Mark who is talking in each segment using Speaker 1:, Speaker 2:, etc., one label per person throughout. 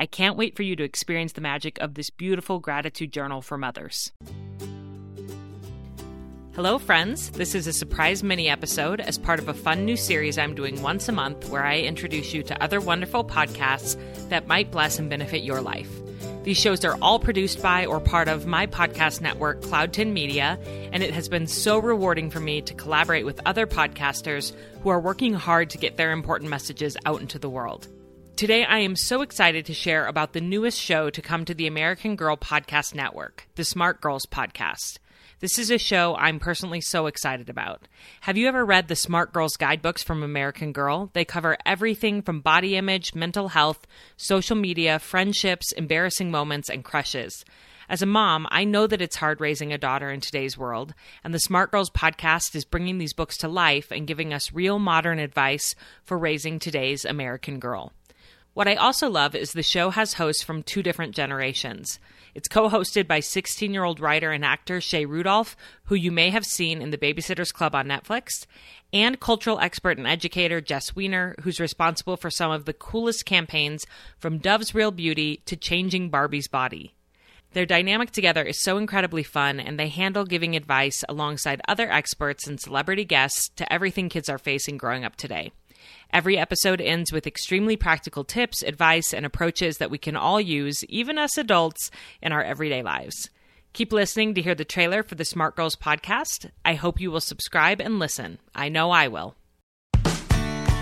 Speaker 1: I can't wait for you to experience the magic of this beautiful gratitude journal for mothers. Hello, friends. This is a surprise mini episode as part of a fun new series I'm doing once a month where I introduce you to other wonderful podcasts that might bless and benefit your life. These shows are all produced by or part of my podcast network, Cloud 10 Media, and it has been so rewarding for me to collaborate with other podcasters who are working hard to get their important messages out into the world. Today, I am so excited to share about the newest show to come to the American Girl Podcast Network, the Smart Girls Podcast. This is a show I'm personally so excited about. Have you ever read the Smart Girls guidebooks from American Girl? They cover everything from body image, mental health, social media, friendships, embarrassing moments, and crushes. As a mom, I know that it's hard raising a daughter in today's world, and the Smart Girls podcast is bringing these books to life and giving us real modern advice for raising today's American girl. What I also love is the show has hosts from two different generations. It's co hosted by 16 year old writer and actor Shay Rudolph, who you may have seen in The Babysitter's Club on Netflix, and cultural expert and educator Jess Weiner, who's responsible for some of the coolest campaigns from Dove's Real Beauty to Changing Barbie's Body. Their dynamic together is so incredibly fun, and they handle giving advice alongside other experts and celebrity guests to everything kids are facing growing up today. Every episode ends with extremely practical tips, advice, and approaches that we can all use, even us adults, in our everyday lives. Keep listening to hear the trailer for the Smart Girls podcast. I hope you will subscribe and listen. I know I will.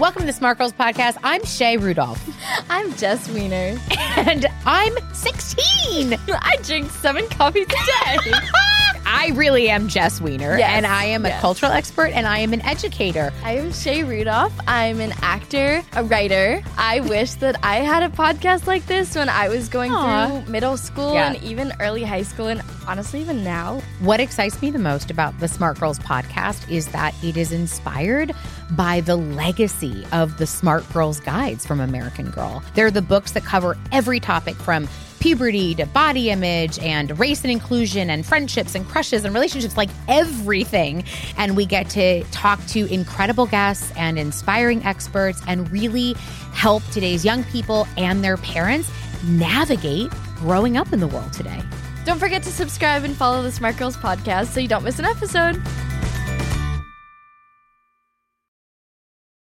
Speaker 2: Welcome to the Smart Girls Podcast. I'm Shay Rudolph.
Speaker 3: I'm Jess Weiner.
Speaker 2: And I'm 16.
Speaker 3: I drink seven coffees a day.
Speaker 2: I really am Jess Weiner.
Speaker 3: Yes,
Speaker 2: And I am a cultural expert and I am an educator.
Speaker 3: I am Shay Rudolph. I'm an actor, a writer. I wish that I had a podcast like this when I was going
Speaker 2: Aw.
Speaker 3: through middle school
Speaker 2: Yeah.
Speaker 3: and even early high school, and honestly, even now.
Speaker 2: What excites me the most about the Smart Girls podcast is that it is inspired by the legacy of the Smart Girls guides from American Girl. They're the books that cover every topic from puberty to body image and race and inclusion and friendships and crushes and relationships, like everything. And we get to talk to incredible guests and inspiring experts and really help today's young people and their parents navigate growing up in the world today.
Speaker 3: Don't forget to subscribe and follow the Smart Girls podcast so you don't miss an episode.